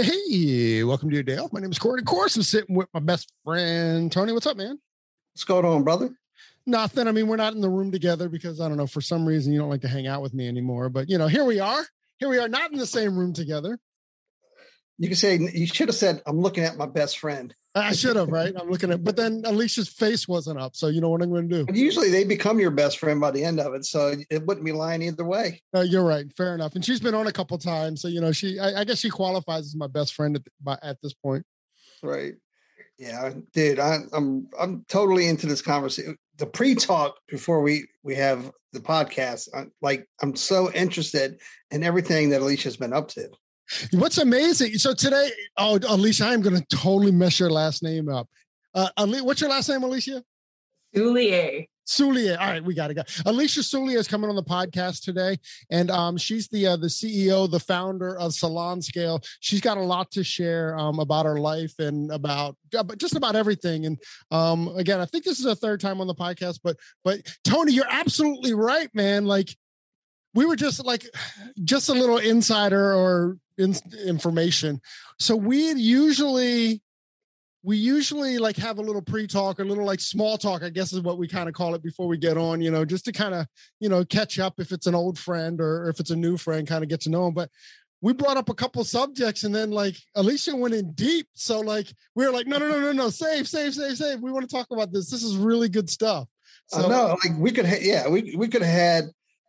Hey, welcome to your day off. My name is Corey. Of course, I'm sitting with my best friend, Tony. What's up, man? What's going on, brother? Nothing. I mean, we're not in the room together because I don't know, for some reason, you don't like to hang out with me anymore. But, you know, here we are. Here we are, not in the same room together. You can say you should have said, "I'm looking at my best friend." I should have, right? I'm looking at, but then Alicia's face wasn't up. So, you know what I'm going to do? And usually they become your best friend by the end of it, so it wouldn't be lying either way. You're right. Fair enough. And she's been on a couple times. So, you know, she, I, I guess she qualifies as my best friend at, by, at this point. Right? Yeah, dude. I, I'm I'm totally into this conversation. The pre-talk before we we have the podcast. I'm, like I'm so interested in everything that Alicia's been up to. What's amazing? So today, oh, Alicia, I'm going to totally mess your last name up. Uh, Ali, what's your last name, Alicia? Soulier. Soulier. All right, we got to go. Alicia Soulier is coming on the podcast today, and um, she's the uh, the CEO, the founder of Salon Scale. She's got a lot to share um, about her life and about just about everything. And um, again, I think this is a third time on the podcast, but but Tony, you're absolutely right, man. Like we were just like just a little insider or in, information. So we usually we usually like have a little pre-talk, a little like small talk, I guess is what we kind of call it before we get on, you know, just to kind of, you know, catch up if it's an old friend or if it's a new friend, kind of get to know them. But we brought up a couple subjects and then like Alicia went in deep. So like we were like, no, no, no, no, no, save, save, save, save. We want to talk about this. This is really good stuff. So no, like we could, ha- yeah, we we could have had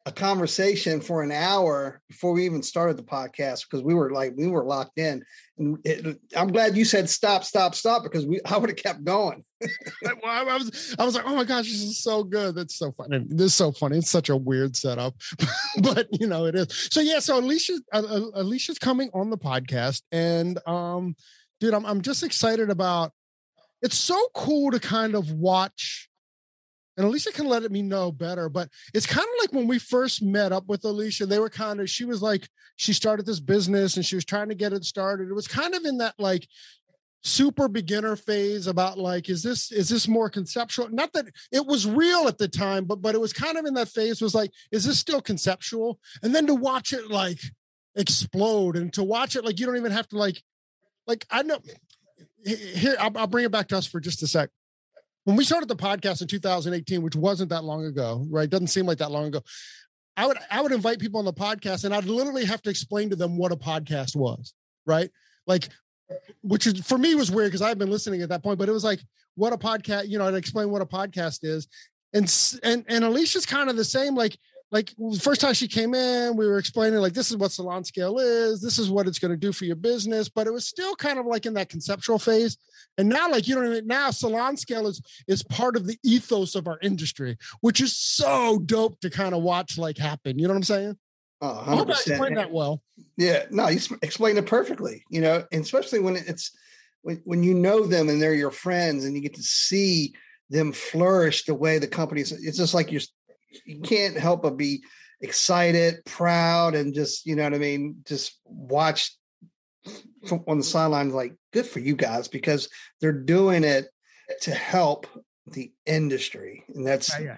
a conversation for an hour before we even started the podcast because we were like we were locked in and it, i'm glad you said stop stop stop because we i would have kept going well, I, I was I was like, oh my gosh, this is so good. That's so funny. This is so funny. It's such a weird setup, but you know it is. So yeah, so Alicia uh, Alicia's coming on the podcast, and um, dude, I'm I'm just excited about. It's so cool to kind of watch and Alicia can let me know better. But it's kind of like when we first met up with Alicia, they were kind of, she was like, she started this business and she was trying to get it started. It was kind of in that like super beginner phase about like, is this, is this more conceptual? Not that it was real at the time, but, but it was kind of in that phase was like, is this still conceptual? And then to watch it like explode and to watch it, like, you don't even have to like, like, I know here, I'll, I'll bring it back to us for just a sec when we started the podcast in 2018, which wasn't that long ago, right? Doesn't seem like that long ago. I would I would invite people on the podcast and I'd literally have to explain to them what a podcast was, right? Like which is for me was weird because I've been listening at that point, but it was like what a podcast, you know, I'd explain what a podcast is. And and and Alicia's kind of the same like like the first time she came in, we were explaining like this is what salon scale is, this is what it's going to do for your business, but it was still kind of like in that conceptual phase. And now, like you know, even now salon scale is is part of the ethos of our industry, which is so dope to kind of watch like happen. You know what I'm saying? Oh, I hope I explained that well. Yeah, no, you explained it perfectly. You know, and especially when it's when, when you know them and they're your friends and you get to see them flourish the way the company's. It's just like you're you can't help but be excited, proud, and just you know what I mean. Just watch on the sidelines, like good for you guys because they're doing it to help the industry, and that's oh, yeah.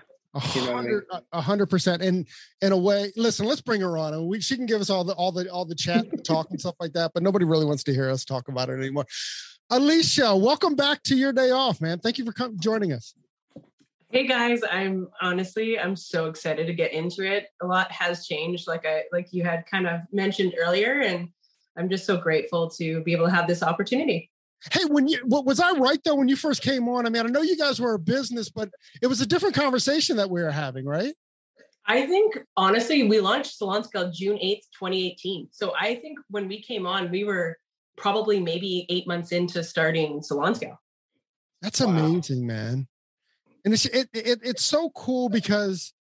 You know, a hundred percent. And in a way, listen, let's bring her on. we, she can give us all the all the all the chat and talk and stuff like that, but nobody really wants to hear us talk about it anymore. Alicia, welcome back to your day off, man. Thank you for com- joining us. Hey guys, I'm honestly I'm so excited to get into it. A lot has changed, like I like you had kind of mentioned earlier, and I'm just so grateful to be able to have this opportunity. Hey, when you what, was I right though when you first came on? I mean, I know you guys were a business, but it was a different conversation that we were having, right? I think honestly, we launched Salon Scale June 8th, 2018. So I think when we came on, we were probably maybe eight months into starting Salon Scale. That's amazing, man. And it's it, it it's so cool because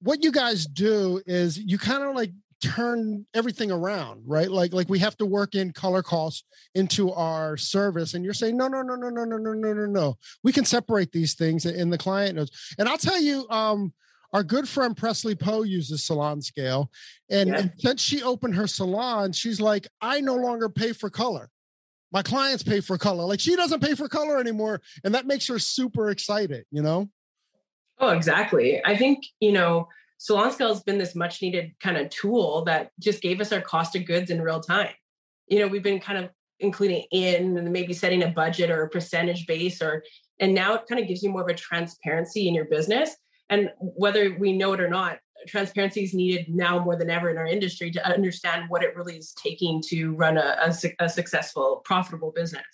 what you guys do is you kind of like turn everything around, right? Like like we have to work in color costs into our service, and you're saying no, no, no, no, no, no, no, no, no, no. We can separate these things, and the client knows. And I'll tell you, um, our good friend Presley Poe uses Salon Scale, and, Yeah. and since she opened her salon, she's like, I no longer pay for color. My clients pay for color. Like she doesn't pay for color anymore, and that makes her super excited. You know. Oh, exactly. I think, you know, Salon Scale has been this much needed kind of tool that just gave us our cost of goods in real time. You know, we've been kind of including in and maybe setting a budget or a percentage base or and now it kind of gives you more of a transparency in your business. And whether we know it or not, transparency is needed now more than ever in our industry to understand what it really is taking to run a, a, a successful, profitable business.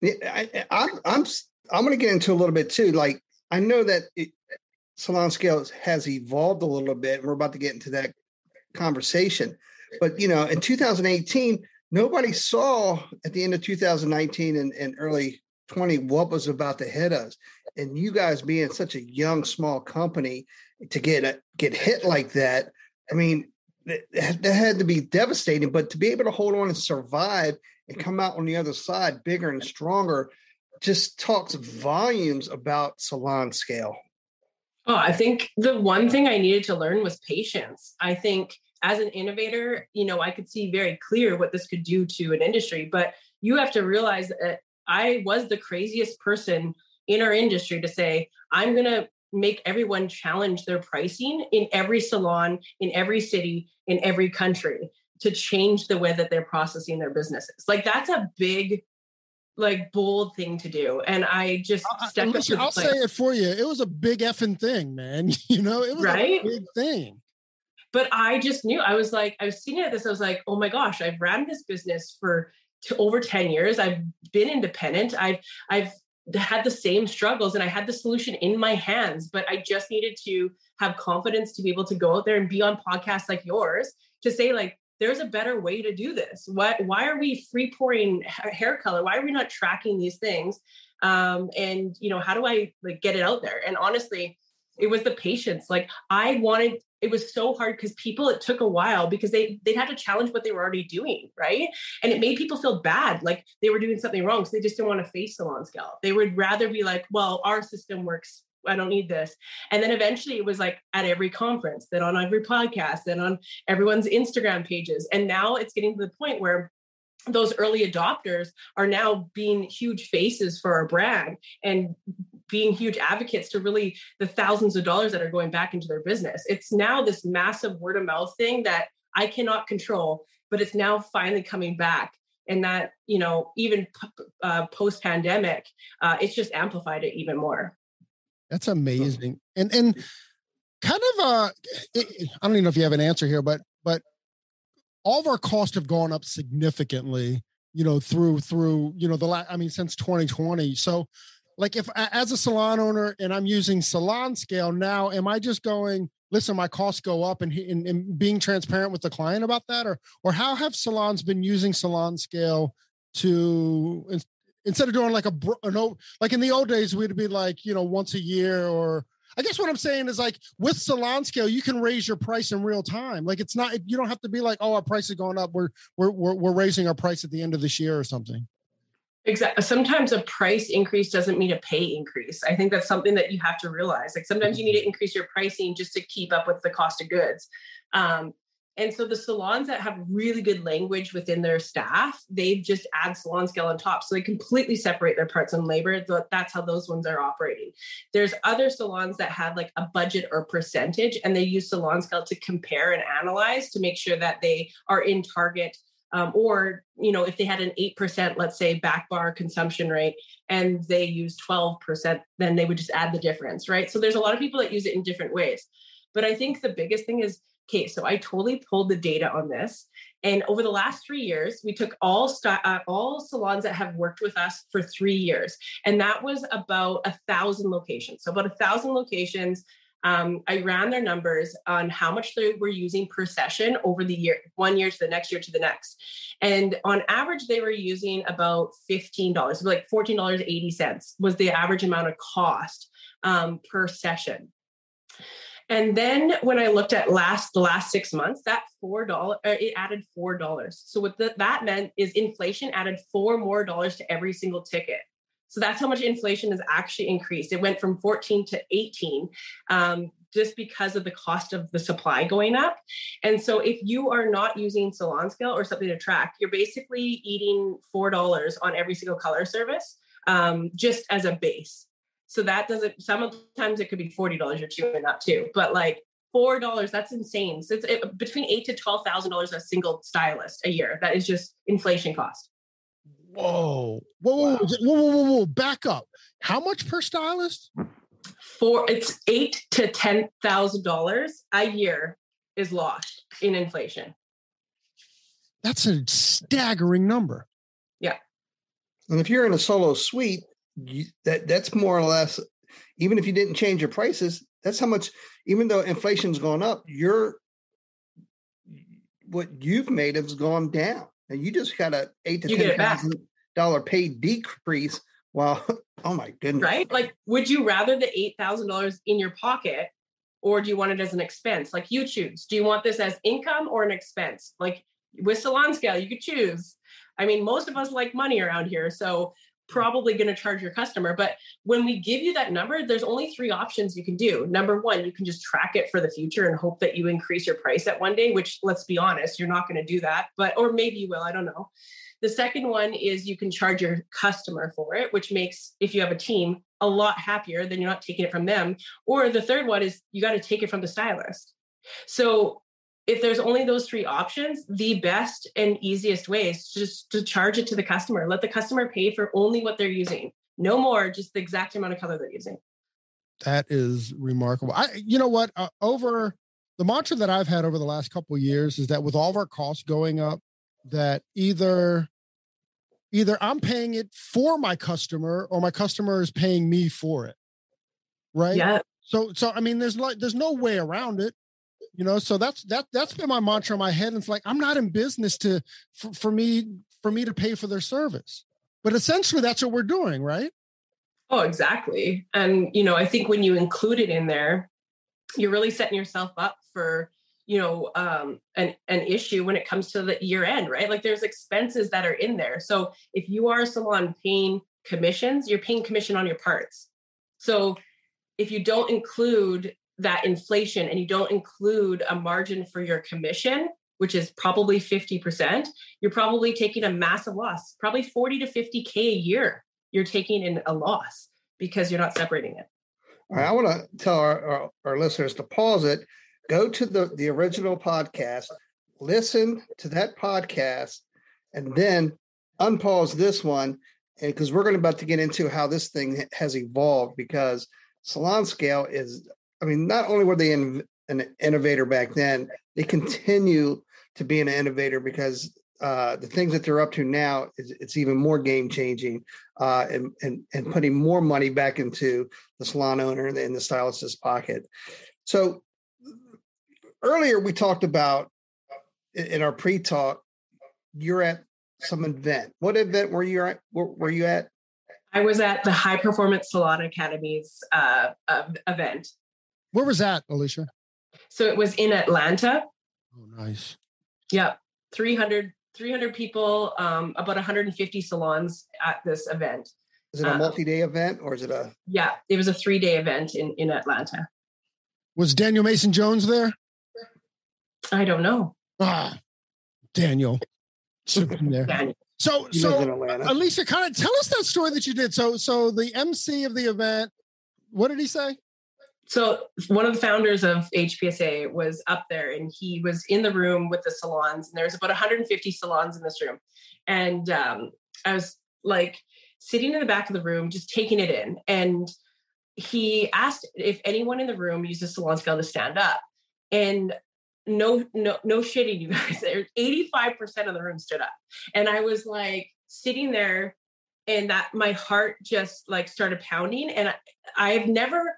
Yeah, I, I'm I'm I'm going to get into a little bit too. Like I know that it, Salon Scale has evolved a little bit, and we're about to get into that conversation. But you know, in 2018, nobody saw at the end of 2019 and, and early 20 what was about to hit us. And you guys being such a young, small company to get a, get hit like that, I mean, that, that had to be devastating. But to be able to hold on and survive and come out on the other side bigger and stronger just talks volumes about salon scale. Oh, I think the one thing I needed to learn was patience. I think as an innovator, you know, I could see very clear what this could do to an industry, but you have to realize that I was the craziest person in our industry to say, I'm going to make everyone challenge their pricing in every salon, in every city, in every country to change the way that they're processing their businesses. Like that's a big like bold thing to do and i just I- I- stepped up listen, I'll say it for you. It was a big effing thing, man. You know, it was Right? a big thing. but I just knew I was like, I was seeing at this. I was like, oh my gosh, I've ran this business for over 10 years. I've been independent. I've, I've had the same struggles and I had the solution in my hands, but I just needed to have confidence to be able to go out there and be on podcasts like yours to say like, there's a better way to do this. Why, why are we free pouring hair color? Why are we not tracking these things? Um, and you know, how do I like get it out there? And honestly, it was the patience. Like I wanted, it was so hard because people, it took a while because they they'd had to challenge what they were already doing, right? And it made people feel bad, like they were doing something wrong. So they just didn't want to face salon scale. They would rather be like, well, our system works. I don't need this. And then eventually it was like at every conference, then on every podcast, then on everyone's Instagram pages. And now it's getting to the point where those early adopters are now being huge faces for our brand and being huge advocates to really the thousands of dollars that are going back into their business. It's now this massive word of mouth thing that I cannot control, but it's now finally coming back. And that, you know, even uh, post pandemic, uh, it's just amplified it even more. That's amazing. And and kind of uh I don't even know if you have an answer here, but but all of our costs have gone up significantly, you know, through through, you know, the last I mean since 2020. So like if as a salon owner and I'm using salon scale now, am I just going, listen, my costs go up and, and, and being transparent with the client about that? Or or how have salons been using salon scale to instead of doing like a old like in the old days we'd be like you know once a year or i guess what i'm saying is like with salon scale you can raise your price in real time. Like it's not you don't have to be like oh our price is going up. We're we're, we're raising our price at the end of this year or something Exactly. Sometimes a price increase doesn't mean a pay increase. I think that's something that you have to realize. Like sometimes you need to increase your pricing just to keep up with the cost of goods. Um, and so the salons that have really good language within their staff, they just add salon scale on top. So they completely separate their parts and labor. That's how those ones are operating. There's other salons that have like a budget or percentage, and they use salon scale to compare and analyze to make sure that they are in target Um, or you know if they had an 8% let's say back bar consumption rate and they use 12% then they would just add the difference right? So there's a lot of people that use it in different ways. But i think the biggest thing is okay so i totally pulled the data on this and over the last three years we took all st- uh, all salons that have worked with us for three years and that was about a thousand locations. So about a thousand locations um, I ran their numbers on how much they were using per session over the year, one year to the next year to the next. And on average, they were using about $15, like $14.80 was the average amount of cost um, per session. And then when I looked at last the last six months, that four dollar uh, it added four dollars. So what the, that meant is inflation added four more dollars to every single ticket. So that's how much inflation has actually increased. It went from 14 to 18 um, just because of the cost of the supply going up. And so if you are not using salon scale or something to track, you're basically eating $4 on every single color service um, just as a base. So that doesn't, sometimes it could be $40 you're chewing up too, but like four dollars that's insane so it's it, between eight to twelve thousand dollars a single stylist a year that is just inflation cost Whoa. Whoa, whoa, wow. whoa, whoa, whoa, whoa, back up. How much per stylist? For it's eight to ten thousand dollars a year is lost in inflation. That's a staggering number. Yeah. And if you're in a solo suite, you, that that's more or less, even if you didn't change your prices, that's how much. Even though inflation's gone up, your what you've made has gone down. And you just got a eight to ten thousand dollar pay decrease. Well, oh my goodness. Right? Like, would you rather the eight thousand dollars in your pocket or do you want it as an expense? Like you choose. Do you want this as income or an expense? Like with salon scale, you could choose. I mean, most of us like money around here. So probably going to charge your customer. But when we give you that number, there's only three options you can do. Number one, you can just track it for the future and hope that you increase your price at one day, which let's be honest, you're not going to do that, but, or maybe you will, I don't know. The second one is you can charge your customer for it, which makes, if you have a team, a lot happier than you're not taking it from them. Or the third one is you got to take it from the stylist. So if there's only those three options, the best and easiest way is just to charge it to the customer. Let the customer pay for only what they're using. No more, just the exact amount of color they're using. That is remarkable. I, you know what? Uh, over the mantra that I've had over the last couple of years is that with all of our costs going up, that either either I'm paying it for my customer or my customer is paying me for it. Right? Yeah. So so I mean there's like there's no way around it you know so that's that that's been my mantra in my head. And it's like i'm not in business to for, for me for me to pay for their service. But essentially that's what we're doing right? Oh exactly. And you know i think when you include it in there you're really setting yourself up for you know um, an, an issue when it comes to the year end right? Like there's expenses that are in there. So if you are salon paying commissions you're paying commission on your parts. So if you don't include that inflation and you don't include a margin for your commission, which is probably 50%, you're probably taking a massive loss, probably 40 to 50K a year. You're taking in a loss because you're not separating it. All right, I want to tell our, our, our listeners to pause it, go to the, the original podcast, listen to that podcast, and then unpause this one because we're going about to get into how this thing has evolved because salon scale is I mean, not only were they in, an innovator back then, they continue to be an innovator because uh, the things that they're up to now is it's even more game changing uh, and, and and putting more money back into the salon owner and the stylist's pocket. So earlier we talked about in our pre-talk, you're at some event. What event were you at? Were, were you at? I was at the High Performance Salon Academy's uh, uh, event. Where was that, Alicia? So it was in Atlanta. Oh, nice. Yeah. 300, 300 people, um, about 150 salons at this event. Is it a uh, multi-day event or is it a? Yeah, it was a three-day event in, in Atlanta. Was Daniel Mason Jones there? I don't know. Ah, Daniel. there. Daniel. So, so Alicia, kind of tell us that story that you did. So, so the MC of the event, what did he say? So one of the founders of HPSA was up there and he was in the room with the salons and there's about 150 salons in this room. And um, I was like sitting in the back of the room, just taking it in. And he asked if anyone in the room uses a salon scale to stand up. And no, no, no shitting, you guys. 85% of the room stood up. And I was like sitting there and that my heart just like started pounding. And I, I've never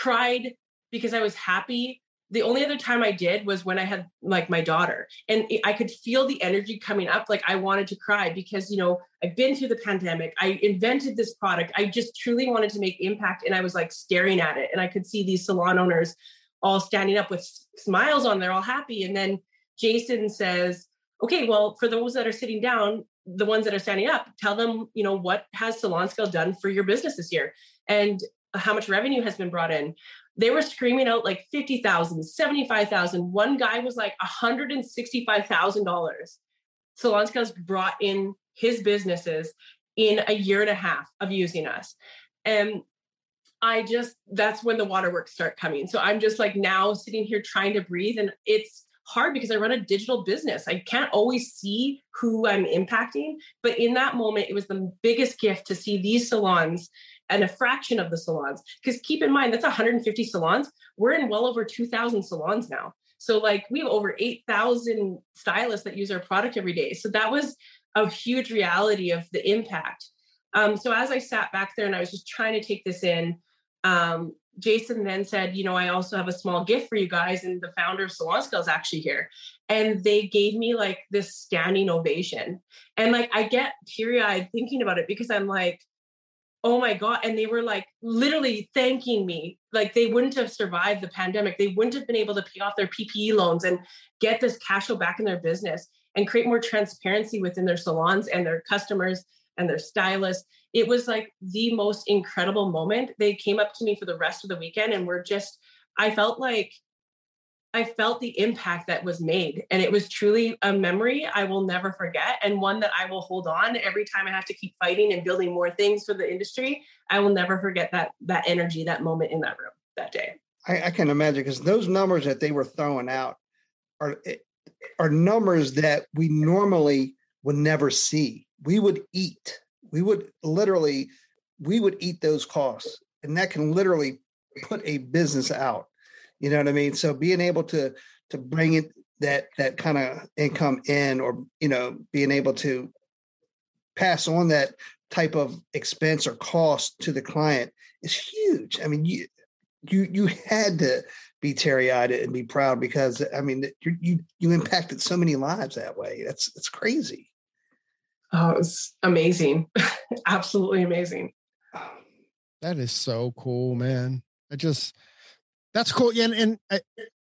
cried because I was happy. The only other time I did was when I had like my daughter, and I could feel the energy coming up. Like I wanted to cry because, you know, I've been through the pandemic. I invented this product. I just truly wanted to make impact. And I was like staring at it. And I could see these salon owners all standing up with smiles on, they're all happy. And then Jason says, okay, well, for those that are sitting down, the ones that are standing up, tell them, you know, what has Salon Scale done for your business this year? And how much revenue has been brought in. They were screaming out like 50,000, 75,000. One guy was like $165,000. Salon Scale's brought in his businesses in a year and a half of using us. And I just, that's when the waterworks start coming. So I'm just like now sitting here trying to breathe. And it's hard because I run a digital business. I can't always see who I'm impacting. But in that moment, it was the biggest gift to see these salons and a fraction of the salons. Because keep in mind, that's 150 salons. We're in well over 2,000 salons now. So, like, we have over 8,000 stylists that use our product every day. So, that was a huge reality of the impact. Um, so, as I sat back there and I was just trying to take this in, um, Jason then said, You know, I also have a small gift for you guys. And the founder of Salon Scale is actually here. And they gave me like this standing ovation. And like, I get teary eyed thinking about it because I'm like, oh my god and they were like literally thanking me like they wouldn't have survived the pandemic they wouldn't have been able to pay off their ppe loans and get this cash flow back in their business and create more transparency within their salons and their customers and their stylists. It was like the most incredible moment. They came up to me for the rest of the weekend and were just i felt like I felt the impact that was made. And it was truly a memory I will never forget and one that I will hold on every time I have to keep fighting and building more things for the industry. I will never forget that that energy, that moment in that room that day. I, I can imagine because those numbers that they were throwing out are eh, are numbers that we normally would never see. We would eat. We would literally we would eat those costs. And that can literally put a business out you know what I mean? So being able to to bring it that that kind of income in, or you know, being able to pass on that type of expense or cost to the client is huge. I mean, you you you had to be teary eyed and be proud because I mean you you you impacted so many lives that way. That's it's crazy. Oh, it's amazing, absolutely amazing. That is so cool, man. I just that's cool. Yeah, and, and I,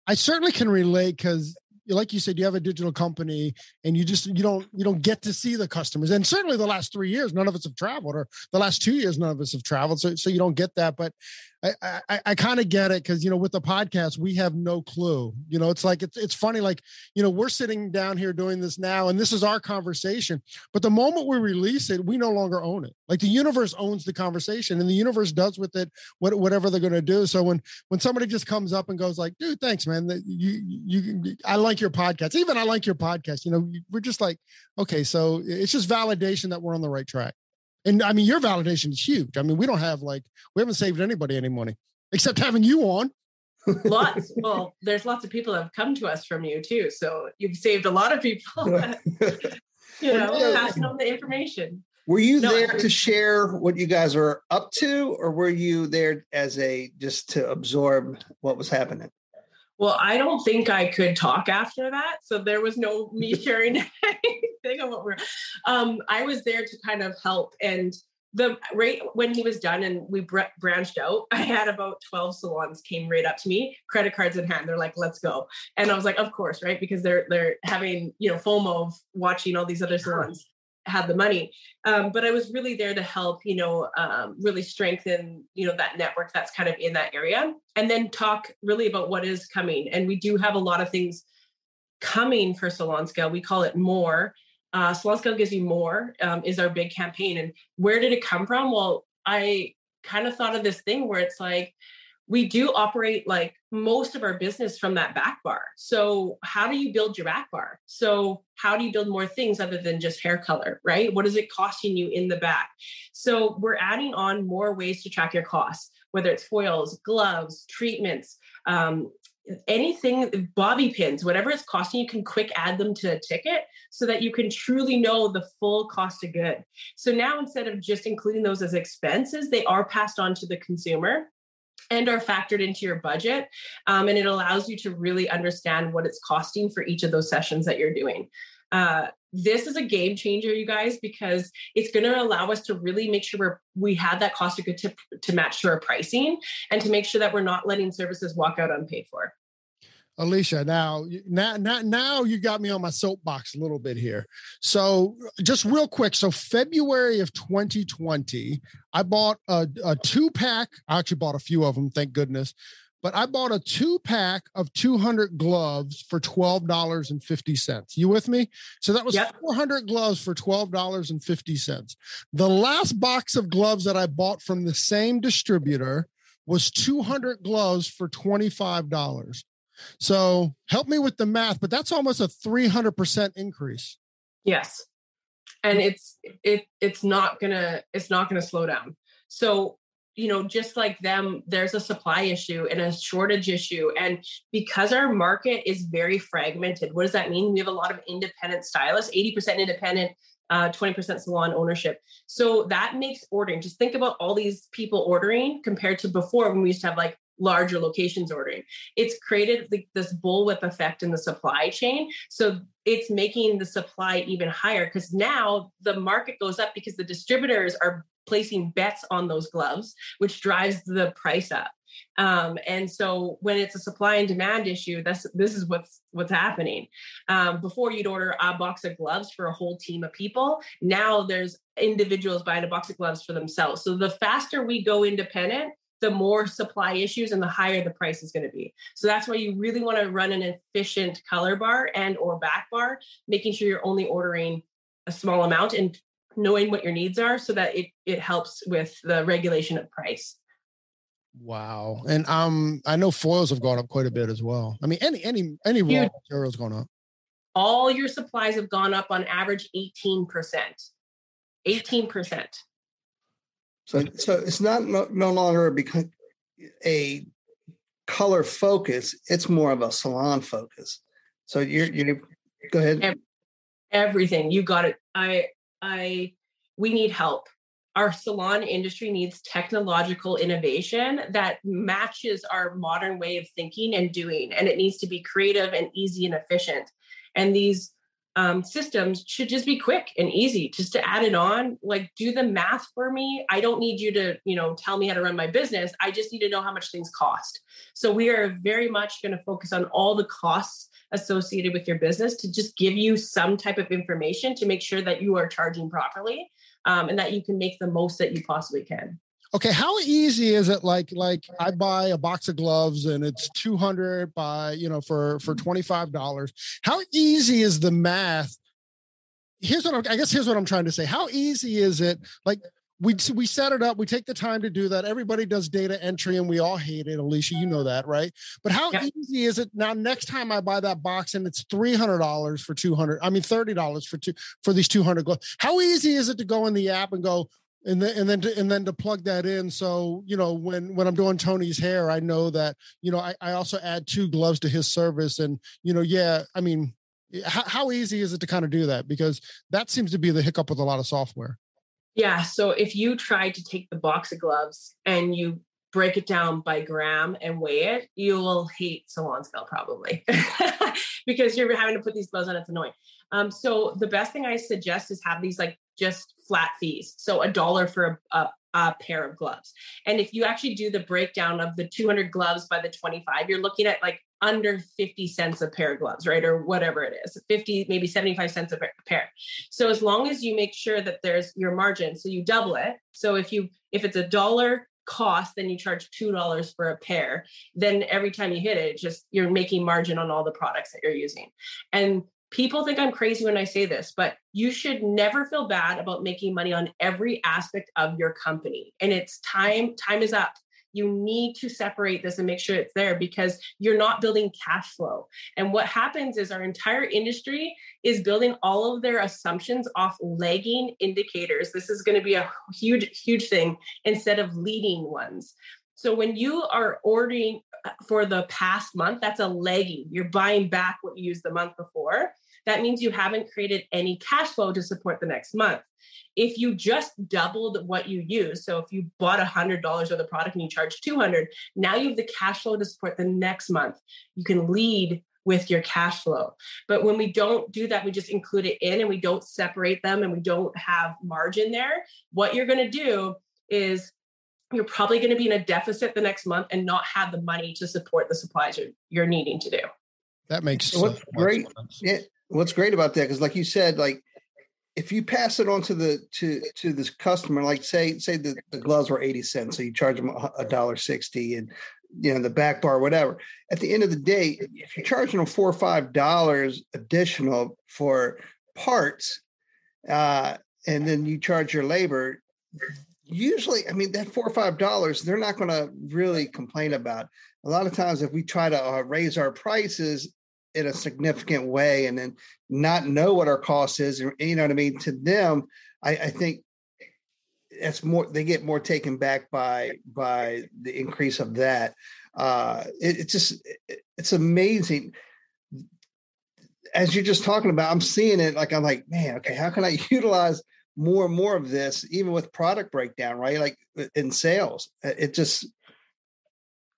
I certainly can relate because like you said you have a digital company and you just you don't you don't get to see the customers and certainly the last three years none of us have traveled or the last two years none of us have traveled so, so you don't get that but I I, I kind of get it because you know with the podcast we have no clue. You know, it's like it's it's funny. Like you know we're sitting down here doing this now, and this is our conversation. But the moment we release it, we no longer own it. Like the universe owns the conversation, and the universe does with it what, whatever they're going to do. So when when somebody just comes up and goes like, "Dude, thanks, man. That you you I like your podcast. Even I like your podcast." You know, we're just like, okay, so it's just validation that we're on the right track. And I mean, your validation is huge. I mean, we don't have like we haven't saved anybody any money except having you on. lots. Well, there's lots of people that have come to us from you too. So you've saved a lot of people. you know, passing on the information. Were you no, there to share what you guys are up to, or were you there as a just to absorb what was happening? Well, I don't think I could talk after that. So there was no me sharing anything of what we're. Um, I was there to kind of help. And the right when he was done and we br- branched out, I had about 12 salons came right up to me, credit cards in hand. They're like, let's go. And I was like, of course, right? Because they're they're having, you know, FOMO of watching all these other salons had the money um, but i was really there to help you know um, really strengthen you know that network that's kind of in that area and then talk really about what is coming and we do have a lot of things coming for salon scale. We call it more. Uh, salon scale gives you more um, is our big campaign and where did it come from? Well i kind of thought of this thing where it's like we do operate like most of our business from that back bar. So, how do you build your back bar? So, how do you build more things other than just hair color, right? What is it costing you in the back? So, we're adding on more ways to track your costs, whether it's foils, gloves, treatments, um, anything bobby pins whatever it's costing you can quick add them to a ticket so that you can truly know the full cost of good so now instead of just including those as expenses they are passed on to the consumer and are factored into your budget. Um, and it allows you to really understand what it's costing for each of those sessions that you're doing. Uh, this is a game changer, you guys, because it's going to allow us to really make sure we're, we have that cost of good to, to match to our pricing and to make sure that we're not letting services walk out unpaid for. Alicia, now, now, now, now you got me on my soapbox a little bit here. So, just real quick. So, February of 2020, I bought a, a two pack. I actually bought a few of them, thank goodness. But I bought a two pack of 200 gloves for $12.50. You with me? So that was yep. 400 gloves for $12.50. The last box of gloves that I bought from the same distributor was 200 gloves for $25. So help me with the math, but that's almost a 300% increase. Yes. And it's it it's not going to it's not going to slow down. So you know, just like them, there's a supply issue and a shortage issue. And because our market is very fragmented, what does that mean? We have a lot of independent stylists, 80% independent, uh, 20% salon ownership. So that makes ordering. Just think about all these people ordering compared to before when we used to have like larger locations ordering. It's created this bullwhip effect in the supply chain. So it's making the supply even higher because now the market goes up because the distributors are placing bets on those gloves, which drives the price up. Um, and so when it's a supply and demand issue, that's this is what's what's happening. Um, before you'd order a box of gloves for a whole team of people. Now there's individuals buying a box of gloves for themselves. So the faster we go independent, the more supply issues and the higher the price is going to be. So that's why you really want to run an efficient color bar and or back bar, making sure you're only ordering a small amount and knowing what your needs are so that it it helps with the regulation of price. Wow. And um I know foils have gone up quite a bit as well. I mean any any any raw materials gone up. All your supplies have gone up on average 18%. 18%. So, so it's not no, no longer a color focus; it's more of a salon focus. So you're you go ahead. Everything you got it. I I we need help. Our salon industry needs technological innovation that matches our modern way of thinking and doing, and it needs to be creative and easy and efficient. And these um, systems should just be quick and easy just to add it on. Like do the math for me. I don't need you to you know tell me how to run my business. I just need to know how much things cost. So we are very much going to focus on all the costs associated with your business to just give you some type of information to make sure that you are charging properly um, and that you can make the most that you possibly can okay how easy is it like like i buy a box of gloves and it's 200 by you know for for mm-hmm. $25 how easy is the math? Here's what I'm, i guess here's what i'm trying to say. How easy is it? Like we we set it up we take the time to do that. Everybody does data entry and we all hate it alicia you know that right? But how yep. easy is it now next time i buy that box and it's $300 for 200 i mean $30 for two for these 200 gloves how easy is it to go in the app and go and then and then to, and then to plug that in. So you know when when i'm doing tony's hair i know that you know i, I also add two gloves to his service. And you know yeah i mean how, how easy is it to kind of do that? Because that seems to be the hiccup with a lot of software. Yeah so if you try to take the box of gloves and you break it down by gram and weigh it you will hate salon scale probably. Because you're having to put these gloves on it's annoying. Um, so the best thing i suggest is have these like just flat fees. So a dollar for a, a, a, pair of gloves. And if you actually do the breakdown of the 200 gloves by the 25, you're looking at like under 50 cents a pair of gloves, right? Or whatever it is, 50, maybe 75 cents a pair. So as long as you make sure that there's your margin, so you double it. So if you, if it's a dollar cost, then you charge $2 for a pair, then every time you hit it, just you're making margin on all the products that you're using. And people think I'm crazy when I say this, but you should never feel bad about making money on every aspect of your company. And it's time, time is up. you need to separate this and make sure it's there because you're not building cash flow. And what happens is our entire industry is building all of their assumptions off lagging indicators. This is going to be a huge, huge thing instead of leading ones. So when you are ordering uh, for the past month, that's a lagging. You're buying back what you used the month before. That means you haven't created any cash flow to support the next month. If you just doubled what you use, so if you bought a hundred dollars of the product and you charge 200, now you have the cash flow to support the next month. You can lead with your cash flow. But when we don't do that, we just include it in and we don't separate them and we don't have margin there. What you're going to do is you're probably going to be in a deficit the next month and not have the money to support the supplies you're, you're needing to do. That makes what's great. Yeah, what's great about that because like you said like if you pass it on to the to to this customer like say say the, the gloves were 80 cents so you charge them a dollar 60 and you know the back bar whatever. At the end of the day if you're charging them four or five dollars additional for parts uh and then you charge your labor usually i mean that four or five dollars they're not going to really complain about. A lot of times if we try to uh, raise our prices in a significant way and then not know what our cost is you know what i mean? To them i, I think it's more they get more taken back by by the increase of that. Uh it, it's just it, it's amazing. As you're just talking about i'm seeing it like i'm like man okay how can i utilize more and more of this even with product breakdown right? Like in sales it just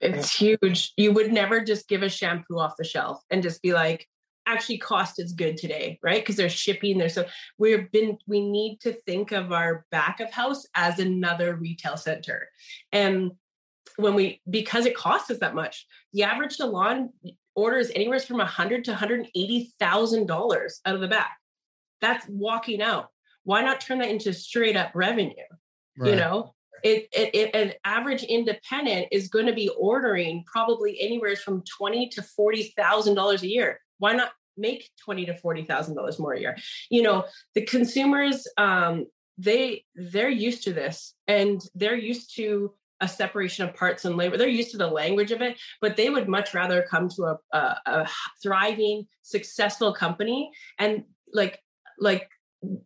it's huge. You would never just give a shampoo off the shelf and just be like, actually cost is good today, right? Because there's shipping, there's so we've been we need to think of our back of house as another retail center. And when we because it costs us that much, the average salon orders anywhere from a hundred to hundred and eighty thousand dollars out of the back. That's walking out. Why not turn that into straight up revenue? Right. You know, it, it, it, an average independent is going to be ordering probably anywhere from twenty to forty thousand dollars a year. Why not make twenty to forty thousand dollars more a year? You know, the consumers um, they they're used to this, and they're used to a separation of parts and labor. They're used to the language of it, but they would much rather come to a, a, a thriving, successful company and like like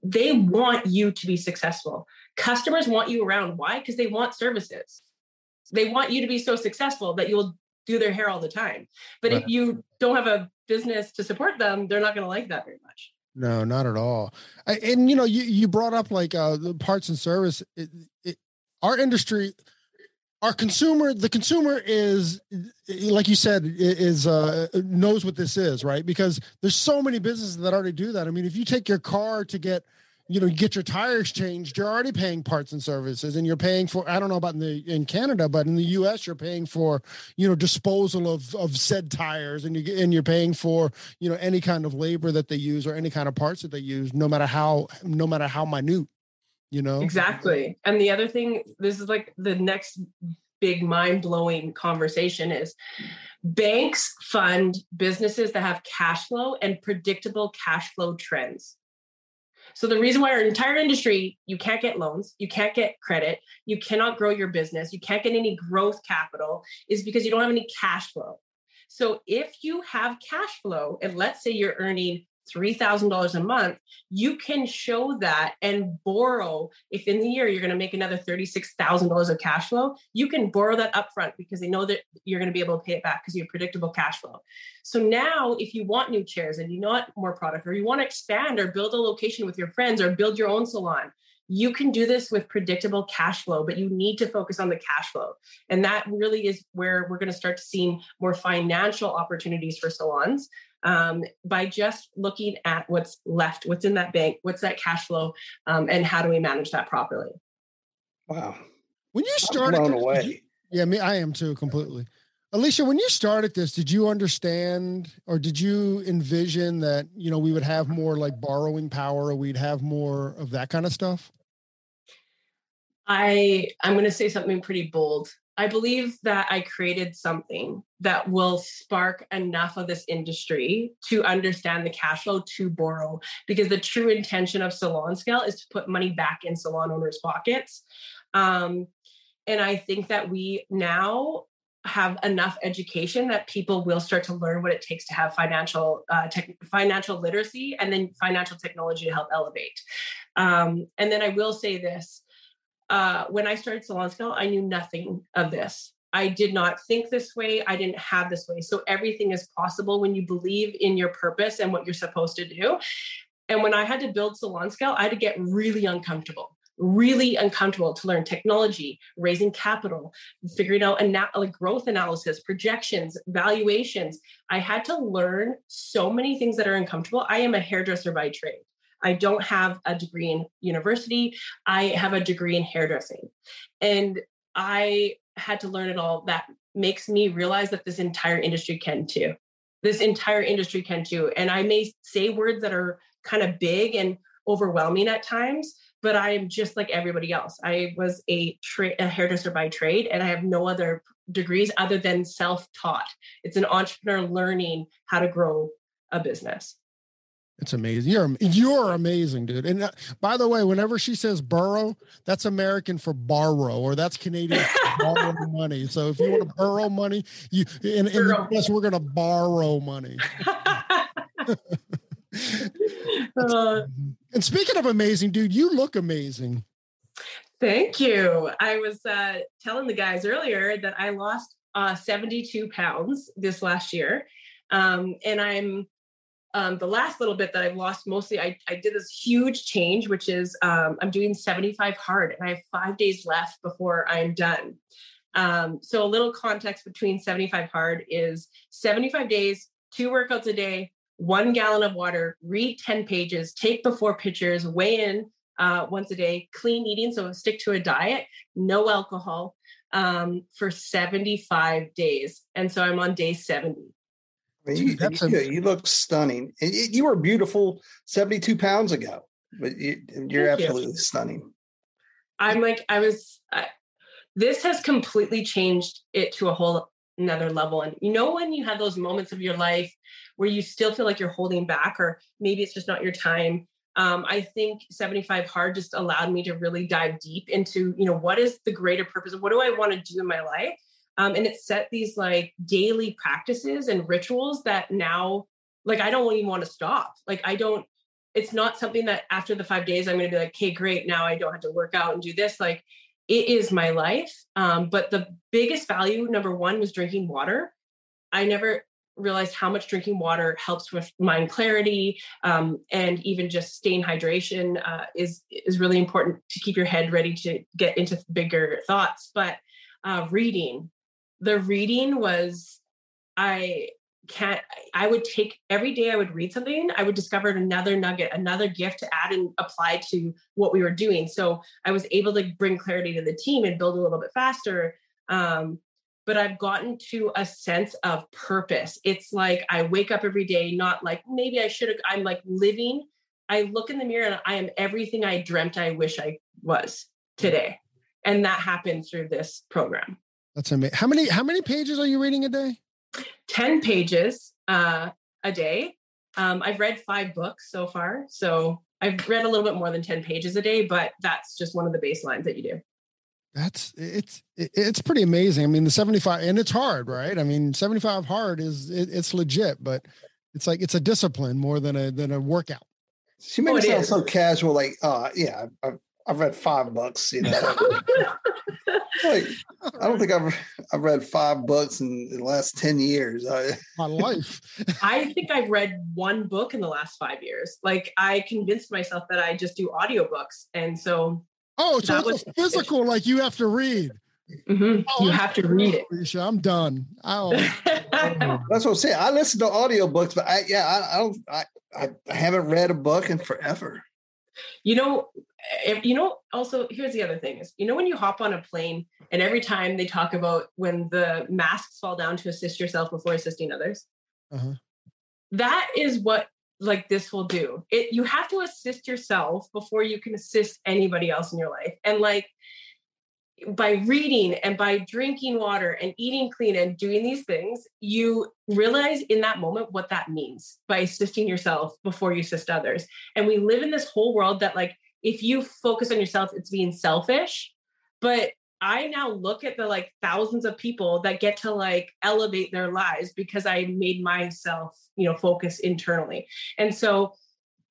they want you to be successful. Customers want you around. Why? Because they want services. They want you to be so successful that you'll do their hair all the time. But right. if you don't have a business to support them, they're not going to like that very much. No, not at all. And you know, you you brought up like uh the parts and service. It, it, our industry our consumer the consumer is like you said is uh knows what this is right? Because there's so many businesses that already do that. I mean if you take your car to get you know get your tires changed you're already paying parts and services and you're paying for i don't know about in the in canada but in the us you're paying for you know disposal of of said tires and you and you're paying for you know any kind of labor that they use or any kind of parts that they use no matter how no matter how minute you know? Exactly. And the other thing this is like the next big mind-blowing conversation is banks fund businesses that have cash flow and predictable cash flow trends. So the reason why our entire industry you can't get loans you can't get credit you cannot grow your business you can't get any growth capital is because you don't have any cash flow. So if you have cash flow and let's say you're earning $3,000 a month, you can show that and borrow. If in the year you're going to make another $36,000 of cash flow, you can borrow that upfront because they know that you're going to be able to pay it back because you have predictable cash flow. So now, if you want new chairs and you want more product, or you want to expand or build a location with your friends or build your own salon, you can do this with predictable cash flow, but you need to focus on the cash flow. And that really is where we're going to start to see more financial opportunities for salons um, by just looking at what's left, what's in that bank, what's that cash flow, um, and how do we manage that properly. Wow. When you started, blown away. You, yeah, me, I am too completely. Alicia, when you started this, did you understand or did you envision that, you know, we would have more like borrowing power or we'd have more of that kind of stuff? I I'm going to say something pretty bold. I believe that I created something that will spark enough of this industry to understand the cash flow to borrow because the true intention of salon scale is to put money back in salon owners' pockets. Um, and I think that we now have enough education that people will start to learn what it takes to have financial uh, financial literacy and then financial technology to help elevate. Um, and then I will say this: uh, when I started Salon Scale, I knew nothing of this. I did not think this way. I didn't have this way. So everything is possible when you believe in your purpose and what you're supposed to do. And when I had to build Salon Scale, I had to get really uncomfortable really uncomfortable to learn technology, raising capital, figuring out ana- like growth analysis, projections, valuations. I had to learn so many things that are uncomfortable. I am a hairdresser by trade. I don't have a degree in university. I have a degree in hairdressing. And I had to learn it all. That makes me realize that this entire industry can too. This entire industry can too. And I may say words that are kind of big and overwhelming at times, but I am just like everybody else. I was a, tra- a hairdresser by trade, and I have no other degrees other than self-taught. It's an entrepreneur learning how to grow a business. It's amazing. You're you're amazing, dude. And uh, by the way, whenever she says borrow, that's American for borrow, or that's Canadian borrow money. So if you want to borrow money, you in, in the US, we're gonna borrow money. uh, and speaking of amazing, dude, you look amazing. Thank you. I was uh, telling the guys earlier that I lost uh, 72 pounds this last year. Um, and I'm um, the last little bit that I've lost mostly, I, I did this huge change, which is um, I'm doing 75 hard and I have five days left before I'm done. Um, so, a little context between 75 hard is 75 days, two workouts a day, one gallon of water, read 10 pages, take before pictures, weigh in uh, once a day, clean eating. So stick to a diet, no alcohol um, for 75 days. And so I'm on day 70. You, you, you, look stunning. You were beautiful 72 pounds ago, but you, are absolutely you. stunning. I'm like, I was, I, this has completely changed it to a whole another level. And you know, when you have those moments of your life where you still feel like you're holding back, or maybe it's just not your time. Um, I think 75 hard just allowed me to really dive deep into, you know, what is the greater purpose of what do I want to do in my life? Um, and it set these like daily practices and rituals that now, like, I don't even want to stop. Like, I don't, it's not something that after the five days, I'm going to be like, okay, great. Now I don't have to work out and do this. Like, it is my life. Um, but the biggest value, number one, was drinking water. I never realized how much drinking water helps with mind clarity um, and even just staying hydration uh, is is really important to keep your head ready to get into bigger thoughts. But uh, reading, the reading was I can't i would take every day i would read something i would discover another nugget another gift to add and apply to what we were doing. So i was able to bring clarity to the team and build a little bit faster um, but i've gotten to a sense of purpose. It's like i wake up every day not like maybe i should have i'm like living i look in the mirror and i am everything i dreamt i wish i was today. And that happened through this program that's amazing how many how many pages are you reading a day 10 pages uh, a day. Um, I've read five books so far. So I've read a little bit more than 10 pages a day, but that's just one of the baselines that you do. That's it's it's pretty amazing. I mean, the 75 and it's hard, right? I mean, 75 hard is it, it's legit, but it's like it's a discipline more than a than a workout. She makes oh, it sound is. so casual, like, uh, yeah, I've, I've read five books, you know. like, I don't think I've I've read five books in the last ten years. I, My life. I think I've read one book in the last five years. Like I convinced myself that I just do audiobooks, and so. Oh, so it's physical. Like you have to read. Mm-hmm. Oh, you have to read it. Alicia, I'm done. That's what I'm saying. I listen to audiobooks, but I yeah, I, I don't I, I haven't read a book in forever. You know, if, you know, also here's the other thing is, you know, when you hop on a plane and every time they talk about when the masks fall down to assist yourself before assisting others, uh-huh. that is what like this will do. It you have to assist yourself before you can assist anybody else in your life. And like by reading and by drinking water and eating clean and doing these things, you realize in that moment what that means by assisting yourself before you assist others. And we live in this whole world that, like, if you focus on yourself, it's being selfish. But I now look at the like thousands of people that get to like elevate their lives because I made myself, you know, focus internally. And so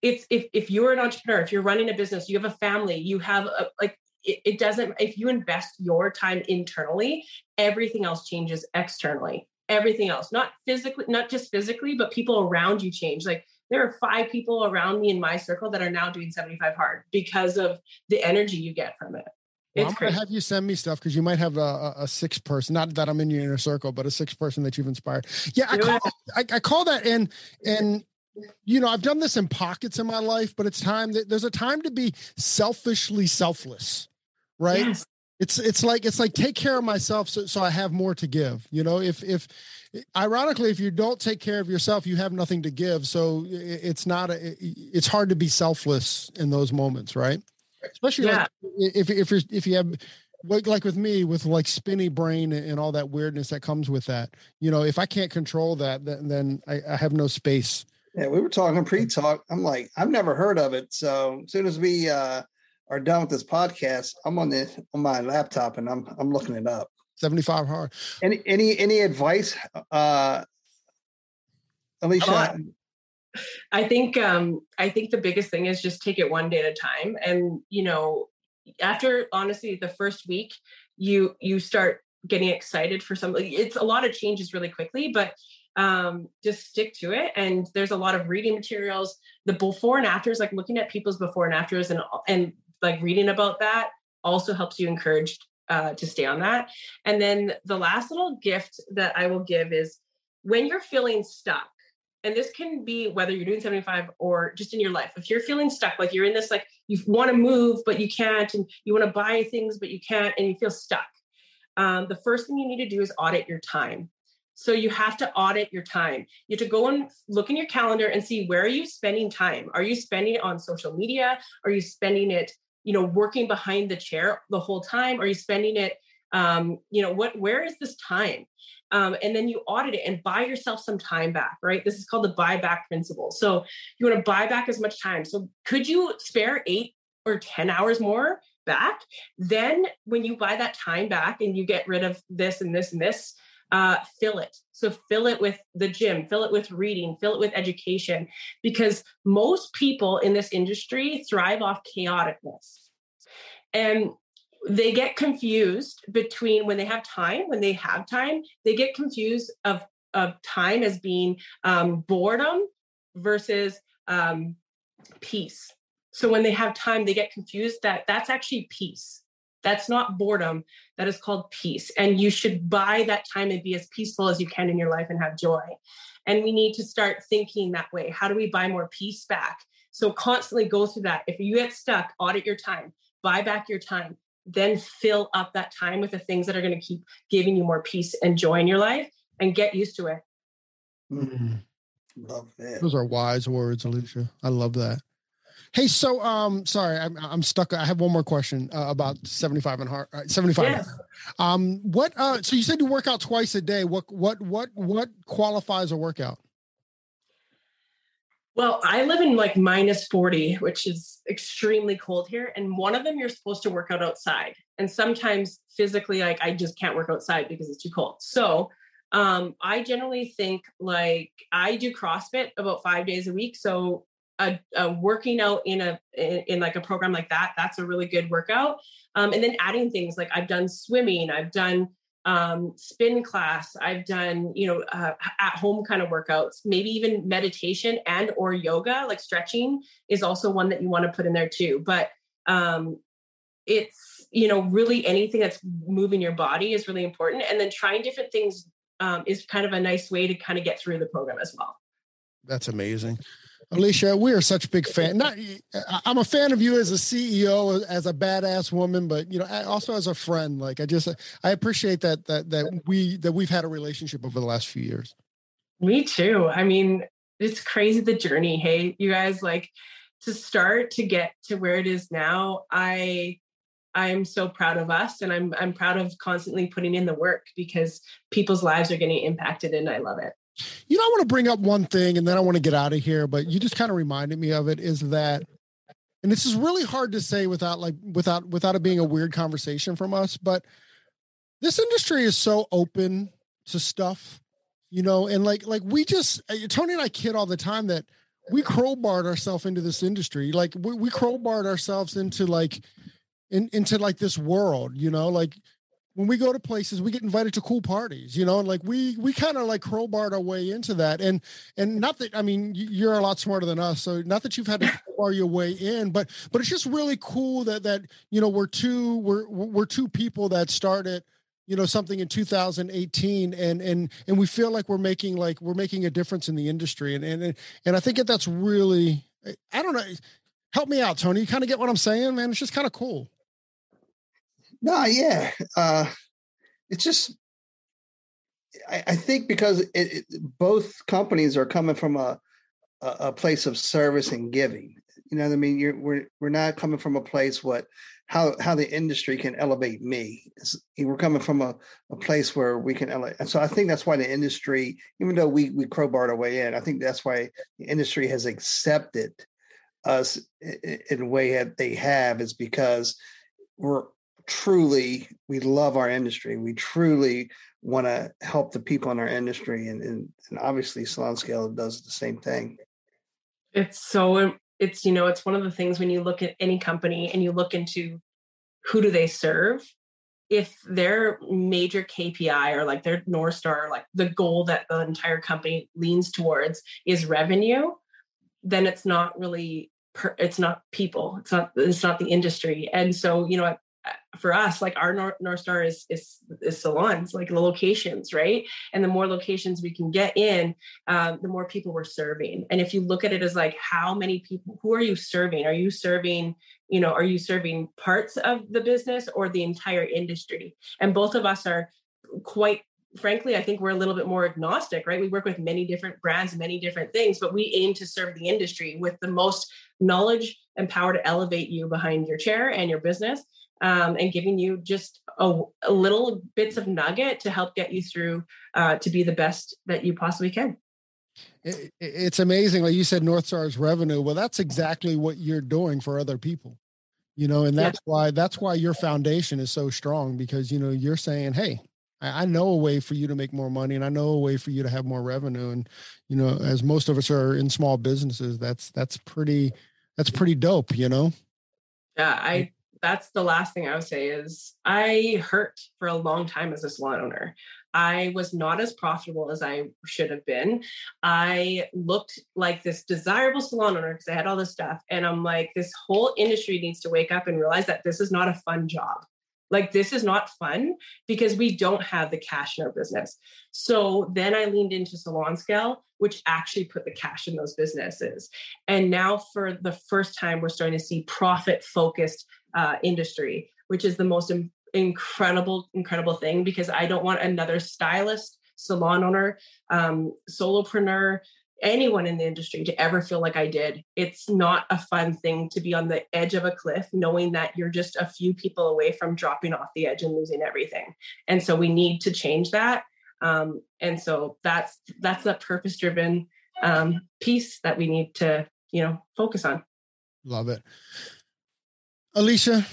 it's if if you're an entrepreneur, if you're running a business, you have a family, you have a, like it, it doesn't if you invest your time internally, everything else changes externally. Everything else, not physically, not just physically, but people around you change. Like there are five people around me in my circle that are now doing 75 hard because of the energy you get from it. Well, I'm gonna have you send me stuff because you might have a, a, six person. Not that I'm in your inner circle, but a six person that you've inspired. Yeah, I call, I, I call that and and you know I've done this in pockets in my life, but it's time that there's a time to be selfishly selfless, right? Yes. It's it's like it's like take care of myself so, so I have more to give. You know, if if ironically if you don't take care of yourself, you have nothing to give. So it's not a, it's hard to be selfless in those moments, right? especially yeah. like if if you're if you have like like with me with like spinny brain and all that weirdness that comes with that you know if i can't control that then, then I, I have no space yeah we were talking pre-talk i'm like i've never heard of it so as soon as we uh are done with this podcast i'm on the on my laptop and i'm i'm looking it up 75 hard any any any advice uh alicia I think um, I think the biggest thing is just take it one day at a time. And you know, after honestly the first week, you you start getting excited for something. It's a lot of changes really quickly, but um, just stick to it. And there's a lot of reading materials. The before and afters, like looking at people's before and afters, and and like reading about that also helps you encourage uh, to stay on that. And then the last little gift that I will give is when you're feeling stuck and this can be whether you're doing 75 or just in your life if you're feeling stuck like you're in this like you want to move but you can't and you want to buy things but you can't and you feel stuck um, the first thing you need to do is audit your time. So you have to audit your time. You have to go and look in your calendar and see where are you spending time? Are you spending it on social media? Are you spending it you know working behind the chair the whole time? Are you spending it um, you know what where is this time? Um, and then you audit it and buy yourself some time back right? This is called the buyback principle. So you want to buy back as much time. So could you spare eight or 10 hours more back? Then when you buy that time back and you get rid of this and this and this uh, fill it. So fill it with the gym fill it with reading fill it with education because most people in this industry thrive off chaoticness. And they get confused between when they have time when they have time they get confused of of time as being um, boredom versus um, peace. So when they have time they get confused that that's actually peace that's not boredom that is called peace and you should buy that time and be as peaceful as you can in your life and have joy and we need to start thinking that way how do we buy more peace back so constantly go through that if you get stuck audit your time buy back your time then fill up that time with the things that are going to keep giving you more peace and joy in your life and get used to it. Mm. Love that. Those are wise words, Alicia. I love that. Hey, so um, sorry, I'm I'm stuck. I have one more question uh, about 75 and heart, uh, 75. Yes. Um, what? Uh, so you said you work out twice a day. What what what what qualifies a workout? Well, I live in like minus 40, which is extremely cold here. And one of them you're supposed to work out outside. And sometimes physically, like I just can't work outside because it's too cold. So um, I generally think like I do CrossFit about five days a week. So a, a working out in a in, in, like a program like that, that's a really good workout. Um, and then adding things like I've done swimming, I've done um, spin class i've done you know uh, at home kind of workouts maybe even meditation and or yoga like stretching is also one that you want to put in there too. But um, it's you know really anything that's moving your body is really important and then trying different things um, is kind of a nice way to kind of get through the program as well. That's amazing Alicia, we are such big fan. Not, I'm a fan of you as a CEO, as a badass woman, but you know, also as a friend. Like, I just, I appreciate that that that we that we've had a relationship over the last few years. Me too. I mean, it's crazy the journey. Hey, you guys, like to start to get to where it is now. I I am so proud of us, and I'm I'm proud of constantly putting in the work because people's lives are getting impacted, and I love it. You know, I want to bring up one thing and then I want to get out of here, but you just kind of reminded me of it is that and this is really hard to say without like without without it being a weird conversation from us, but this industry is so open to stuff, you know, and like like we just uh, Tony and I kid all the time that we crowbarred ourselves into this industry. Like we, we crowbarred ourselves into like in, into like this world, you know, like when we go to places, we get invited to cool parties, you know, and like we we kind of like crowbarred our way into that. And and not that I mean you're a lot smarter than us, so not that you've had to crowbar your way in, but but it's just really cool that that you know we're two we're we're two people that started you know something in 2018 and and and we feel like we're making like we're making a difference in the industry. And and and I think that that's really I don't know help me out Tony you kind of get what I'm saying man? It's just kind of cool no, yeah. Uh, it's just, I, I think because it, it, both companies are coming from a, a, place of service and giving. You know what I mean? You're, we're we're not coming from a place what how how the industry can elevate me. It's, we're coming from a, a place where we can elevate. And so I think that's why the industry, even though we we crowbarred our way in, I think that's why the industry has accepted us in a way that they have is because we're truly we love our industry. We truly want to help the people in our industry, and and, and obviously Salon Scale does the same thing. It's so it's you know it's one of the things when you look at any company and you look into who do they serve if their major KPI or like their North Star, like the goal that the entire company leans towards is revenue, then it's not really, per, it's not people, it's not, it's not the industry. And so, you know, for us like our north, north star is, is is salons like the locations right? And the more locations we can get in um, the more people we're serving. And if you look at it as like how many people who are you serving? Are you serving you know are you serving parts of the business or the entire industry? And both of us are quite frankly, I think we're a little bit more agnostic, right? We work with many different brands, many different things, but we aim to serve the industry with the most knowledge and power to elevate you behind your chair and your business um, and giving you just a, a, little bits of nugget to help get you through uh, to be the best that you possibly can. It, it's amazing. Like you said, North Star's revenue. Well, that's exactly what you're doing for other people, you know, and that's yeah. why, that's why your foundation is so strong because, you know, you're saying, Hey, I, I know a way for you to make more money and I know a way for you to have more revenue. And, you know, as most of us are in small businesses, that's, that's pretty, that's pretty dope, you know? Yeah. I, that's the last thing I would say is I hurt for a long time as a salon owner. I was not as profitable as I should have been. I looked like this desirable salon owner because I had all this stuff. And I'm like, this whole industry needs to wake up and realize that this is not a fun job. Like, this is not fun because we don't have the cash in our business. So then I leaned into Salon Scale, which actually put the cash in those businesses. And now, for the first time, we're starting to see profit focused uh, industry, which is the most Im- incredible, incredible thing because I don't want another stylist, salon owner, um, solopreneur, anyone in the industry to ever feel like I did. It's not a fun thing to be on the edge of a cliff knowing that you're just a few people away from dropping off the edge and losing everything. And so we need to change that. Um, and so that's that's that purpose driven um, piece that we need to you know focus on. Love it. Alicia,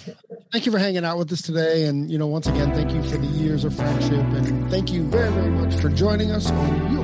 thank you for hanging out with us today. And, you know, once again, thank you for the years of friendship. And thank you very, very much for joining us on your